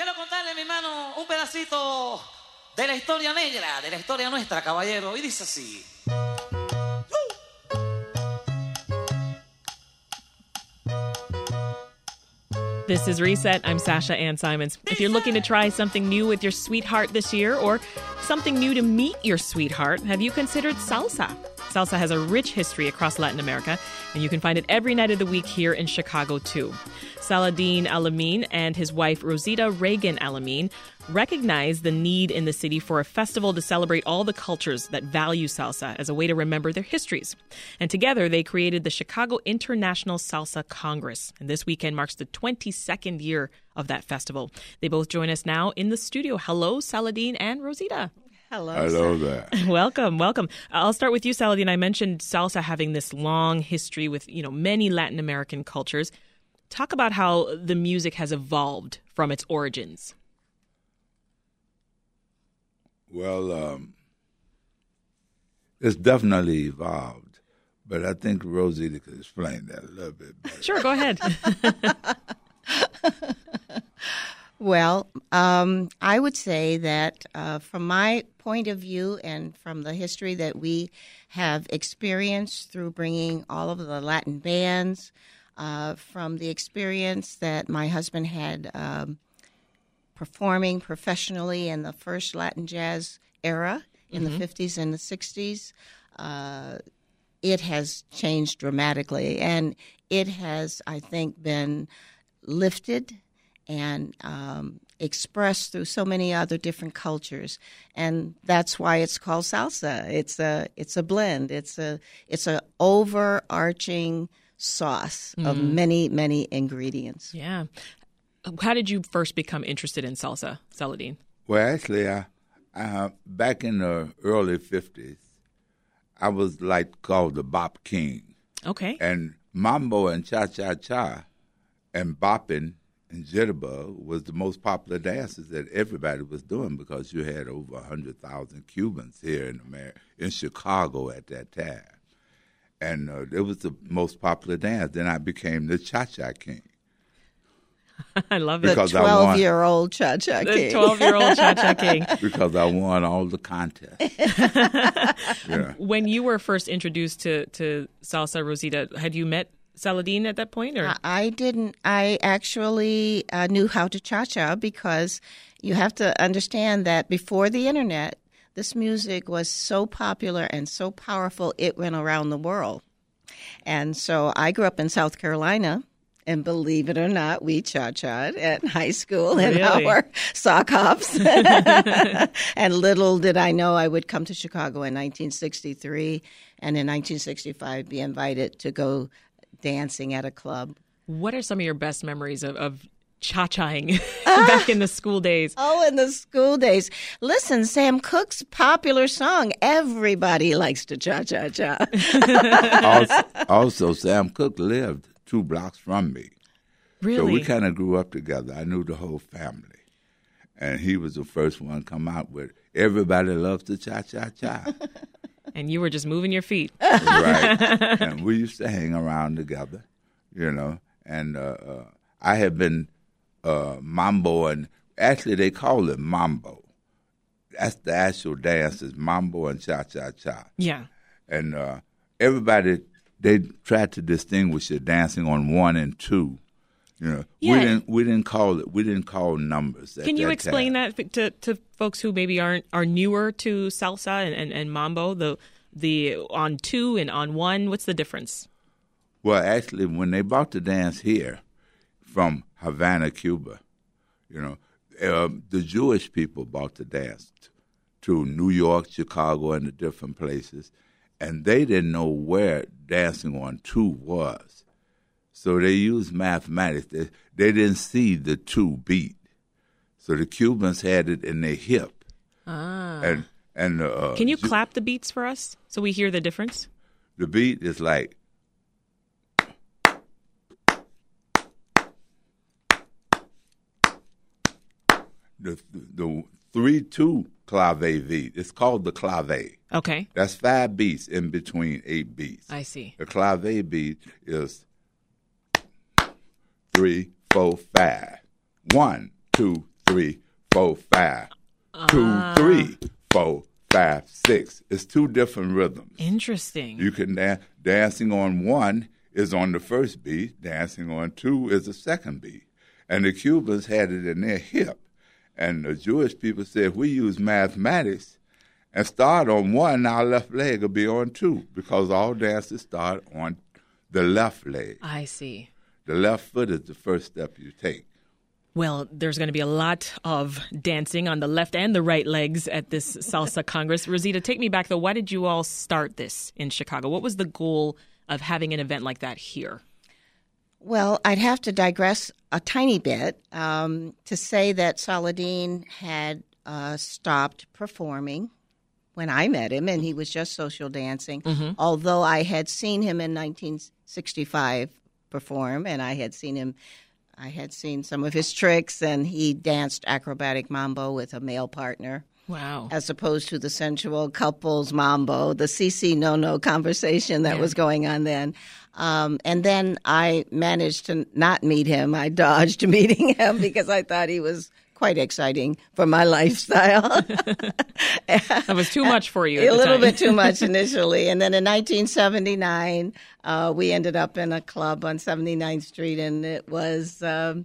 Quiero contarle, mi hermano, un pedacito de la historia negra, de la historia nuestra, caballero. Y dice así. This is Reset. I'm Sasha Ann Simons. If you're looking to try something new with your sweetheart this year or something new to meet your sweetheart, have you considered salsa? Salsa has a rich history across Latin America, and you can find it every night of the week here in Chicago, too. Saladin Alamin and his wife Rosita Reagan Alamin recognized the need in the city for a festival to celebrate all the cultures that value salsa as a way to remember their histories. And together they created the Chicago International Salsa Congress. And this weekend marks the 22nd year of that festival. They both join us now in the studio. Hello, Saladin and Rosita. Hello. Hello that. Welcome, welcome. I'll start with you, Saladin. I mentioned salsa having this long history with, you know, many Latin American cultures. Talk about how the music has evolved from its origins. Well, um, it's definitely evolved, but I think Rosita could explain that a little bit better. Sure, go ahead. Well, um, I would say that uh, from my point of view and from the history that we have experienced through bringing all of the Latin bands, uh, from the experience that my husband had um, performing professionally in the first Latin jazz era in the 50s and the 60s, uh, it has changed dramatically. And it has, I think, been lifted and um, expressed through so many other different cultures, and that's why it's called salsa. It's a it's a blend. It's a it's a overarching sauce of many many ingredients. yeah. How did you first become interested in salsa, Saladin? Well, actually, I, uh, back in the early 50s, I was like called the Bop King. Okay. And mambo and cha cha cha and bopping and jitterbug was the most popular dances that everybody was doing because you had over 100,000 Cubans here in America, in Chicago at that time. And uh, it was the most popular dance. Then I became the cha cha king. I love The it. Because I won. twelve year old cha cha The king. 12 year old Cha Cha King. because I won all the contests. yeah. When you were first introduced to, to salsa, Rosita, had you met Saladin at that point? Or? I- didn't. I actually uh, knew how to cha cha because you have to understand that before the internet, this music was so popular and so powerful, it went around the world. And so I grew up in South Carolina. And believe it or not, we cha cha at high school in Really? our sock hops. and little did I know I would come to Chicago in 1963 and in 1965 be invited to go dancing at a club What are some of your best memories of, of cha chaing ah! back in the school days? Oh, in the school days. Listen, Sam Cooke's popular song, Everybody Likes to Cha Cha Cha. also, also, Sam Cooke lived two blocks from me. Really? So we kind of grew up together. I knew the whole family. And he was the first one to come out with Everybody Loves to Cha Cha Cha. And you were just moving your feet. right. And we used to hang around together, you know. And uh, uh, I had been uh, mambo, and actually they call it mambo. That's the actual dance is mambo and cha cha cha. Yeah. And uh, everybody they tried to distinguish it dancing on one and two. You know, Yeah. we didn't we didn't call it we didn't call numbers. Can you that explain time. that to, to folks who maybe aren't are newer to salsa and, and, and mambo? The the on two and on one. What's the difference? Well, actually, when they brought the dance here from Havana, Cuba, you know, uh, the Jewish people brought the dance to New York, Chicago, and the different places, and they didn't know where dancing on two was. So they used mathematics. They, they didn't see the two beat. So the Cubans had it in their hip. Ah. And, and uh, Can you Ju- clap the beats for us so we hear the difference? the beat is like the the three two clave beat. It's called the clave. Okay, That's five beats in between eight beats. I see. The clave beat is three, four, five. One, two, three, four, five. Two, uh-huh. three, four, five, six. It's two different rhythms. Interesting. You can dance. Dancing on one is on the first beat. Dancing on two is the second beat. And the Cubans had it in their hip. And the Jewish people said, we use mathematics and start on one, our left leg will be on two because all dances start on the left leg. I see. The left foot is the first step you take. Well, there's going to be a lot of dancing on the left and the right legs at this Salsa Congress. Rosita, take me back though. Why did you all start this in Chicago? What was the goal of having an event like that here? Well, I'd have to digress a tiny bit um, to say that Saladin had uh, stopped performing when I met him, and he was just social dancing. Although I had seen him in 1965 perform, and I had seen him. I had seen some of his tricks, and he danced acrobatic mambo with a male partner Wow. as opposed to the sensual couples mambo, the CC no no conversation that was going on then. Um, and then I managed to not meet him. I dodged meeting him because I thought he was quite exciting for my lifestyle. That was too much for you. at a little time. bit too much initially. And then in 1979, uh, we ended up in a club on 79th Street, and it was. Um,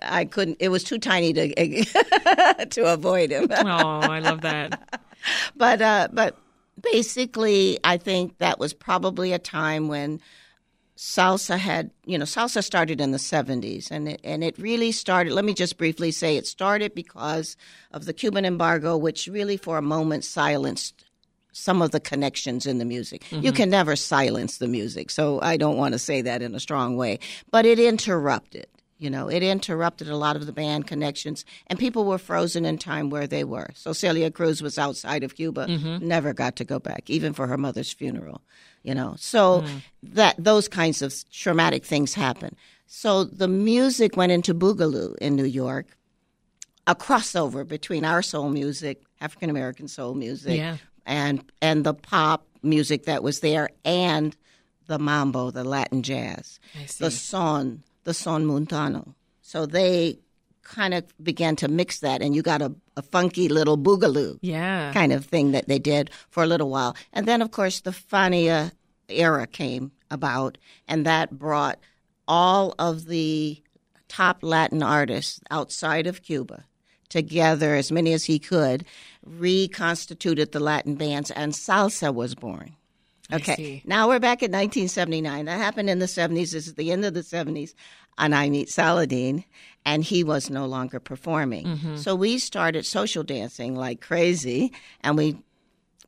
I couldn't. It was too tiny to to avoid him. oh, I love that. but uh, but basically, I think that was probably a time when salsa had you know salsa started in the 70s and it, and it really started let me just briefly say it started because of the Cuban embargo which really for a moment silenced some of the connections in the music. You mm-hmm. can never silence the music, so I don't want to say that in a strong way, but it interrupted. You know, it interrupted a lot of the band connections, and people were frozen in time where they were. So Celia Cruz was outside of Cuba, mm-hmm. never got to go back, even for her mother's funeral. You know, so mm. that those kinds of traumatic things happen. So the music went into Boogaloo in New York, a crossover between our soul music, African American soul music, Yeah. and and the pop music that was there, and the mambo, the Latin jazz, I see. the son, the son montuno. So they kind of began to mix that, and you got a, a funky little boogaloo Yeah. kind of thing that they did for a little while. And then, of course, the Fania era came about, and that brought all of the top Latin artists outside of Cuba together, as many as he could, reconstituted the Latin bands, and salsa was born. Okay, now we're back in 1979. That happened in the 70s. This is the end of the 70s. And I meet Saladin, and he was no longer performing. So we started social dancing like crazy, and we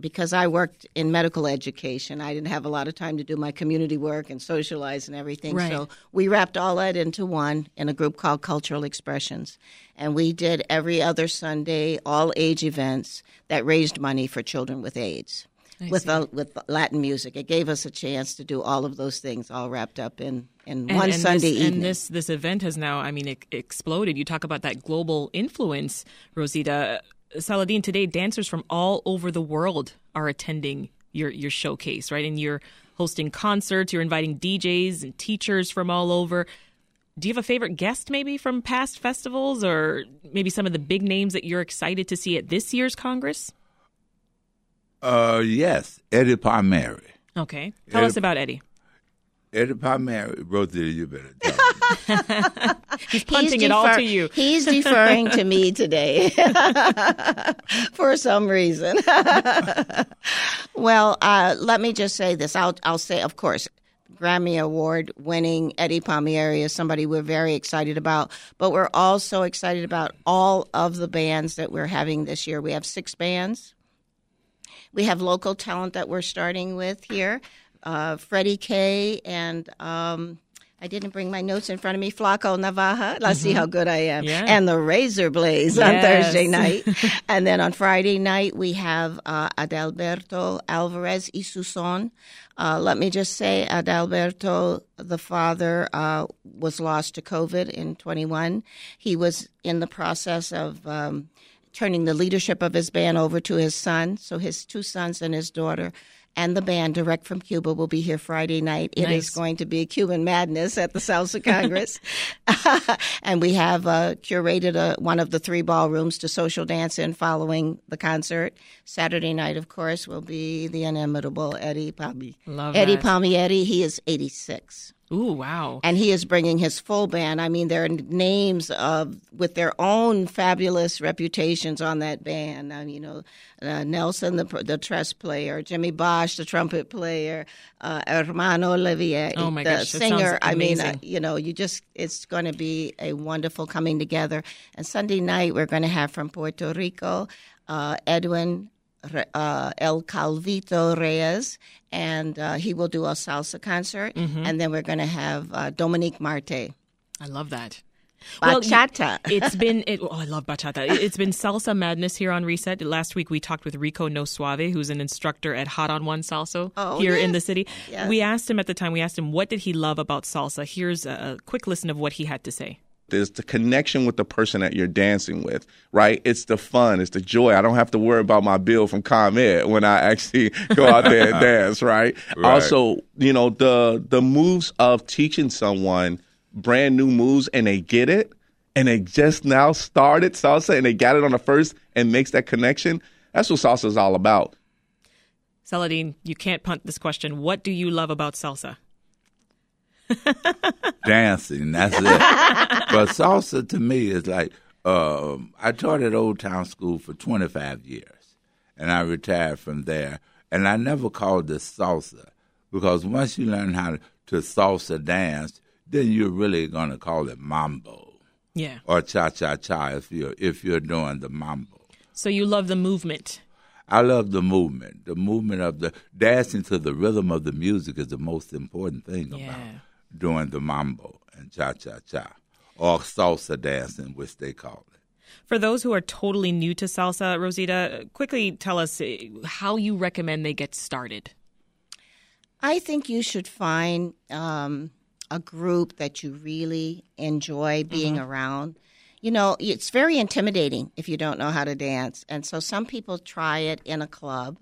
because I worked in medical education, I didn't have a lot of time to do my community work and socialize and everything. Right. So we wrapped all that into one in a group called Cultural Expressions. And we did every other Sunday all age events that raised money for children with AIDS. With the, with Latin music, it gave us a chance to do all of those things, all wrapped up in, in And- one and Sunday this, evening. And this this event has now, I mean, it exploded. You talk about that global influence, Rosita. Saladin, today dancers from all over the world are attending your your showcase, right? And you're hosting concerts, you're inviting DJs and teachers from all over. Do you have a favorite guest maybe from past festivals or maybe some of the big names that you're excited to see at this year's Congress? Uh, yes, Eddie Palmieri. Okay. Tell Eddie- us about Eddie. Eddie Palmieri, Rosie, you better tell me. He's punting it all to you. He's deferring to me today for some reason. well, uh, let me just say this. I'll, I'll say, of course, Grammy Award winning Eddie Palmieri is somebody we're very excited about, but we're also excited about all of the bands that we're having this year. We have six bands. We have local talent that we're starting with here. Uh, Freddie K and um, I didn't bring my notes in front of me. Flaco Navaja. Let's see how good I am. Yeah. And the Razor Blaze on Yes. Thursday night. and then on Friday night, we have uh, Adalberto Alvarez y Su Son. Uh, let me just say, Adalberto, the father, uh, was lost to COVID in 21. He was in the process of um, turning the leadership of his band over to his son. So his two sons and his daughter and the band direct from Cuba will be here Friday night. It Nice. is going to be Cuban madness at the Salsa Congress, and we have uh, curated a, one of the three ballrooms to social dance in following the concert. Saturday night, of course, will be the inimitable Eddie Palmi. Love Eddie that. Palmieri. He is 86 Ooh, wow. and he is bringing his full band. I mean, there are names of with their own fabulous reputations on that band. I mean, you know, uh, Nelson, the the tres player, Jimmy Bosch, the trumpet player, uh, Herman Olivera, Oh, the gosh, singer. I mean, uh, you know, you just it's going to be a wonderful coming together. And Sunday night we're going to have from Puerto Rico, uh, Edwin uh, El Calvito Reyes, and uh, he will do a salsa concert. Mm-hmm. And then we're going to have uh, Domenic Marte. I love that. Well, Bachata. it's been it, oh, I love bachata. It- It's been salsa madness here on Reset. Last week we talked with Rico No Suave, who's an instructor at Hot on One Salsa Oh, here in the city. Yes. We asked him at the time. We asked him what did he love about salsa. Here's a quick listen of what he had to say. There's the connection with the person that you're dancing with, right? It's the fun, it's the joy. I don't have to worry about my bill from ComEd when I actually go out there and dance, right? Right. Also, you know, the the moves of teaching someone brand new moves and they get it and they just now started salsa and they got it on the first and makes that connection. That's what salsa is all about. Saladin, you can't punt this question. What do you love about salsa? dancing. That's it. but salsa to me is like um, I taught at Old Town School for 25 years, and I retired from there. And I never called it salsa because once you learn how to, salsa dance, then you're really going to call it mambo Yeah. or cha cha cha if you're if you're doing the mambo. So you love the movement. I love the movement. The movement of the dancing to the rhythm of the music is the most important thing about Yeah. Doing the mambo and cha cha cha or salsa dancing, which they call it. For those who are totally new to salsa, Rosita, quickly tell us uh, how you recommend they get started. I think you should find um, a group that you really enjoy being around. You know, it's very intimidating if you don't know how to dance. And so some people try it in a club.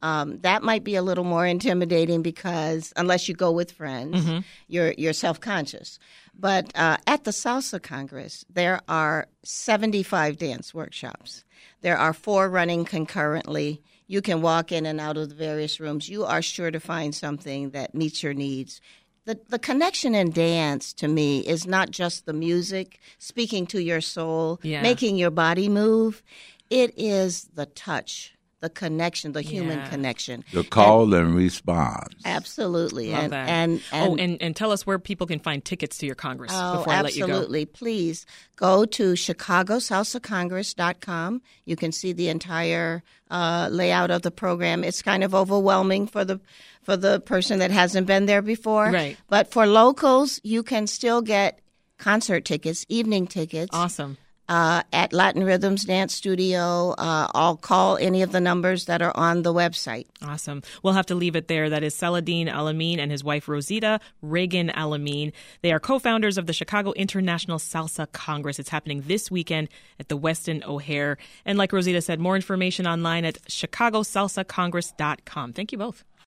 Um, that might be a little more intimidating because unless you go with friends, you're you're self conscious. But uh, at the Salsa Congress, there are 75 dance workshops. There are four running concurrently. You can walk in and out of the various rooms. You are sure to find something that meets your needs. The, the connection in dance to me is not just the music speaking to your soul, Yeah. making your body move. It is the touch, the connection, the human connection. The call and response. Absolutely. Love and, that. and, and oh, and, and tell us where people can find tickets to your Congress Oh, before I let you go. absolutely. Please go to chicagosalsacongress.com. You can see the entire uh, layout of the program. It's kind of overwhelming for the for the person that hasn't been there before. Right. But for locals, you can still get concert tickets, evening tickets Awesome. Uh, at Latin Rhythms Dance Studio. Uh, I'll call any of the numbers that are on the website. Awesome. We'll have to leave it there. That is Saladin Alamin and his wife Rosita Reagan Alamin. They are co-founders of the Chicago International Salsa Congress. It's happening this weekend at the Westin O'Hare. And like Rosita said, more information online at chicagosalsacongress.com. Thank you both.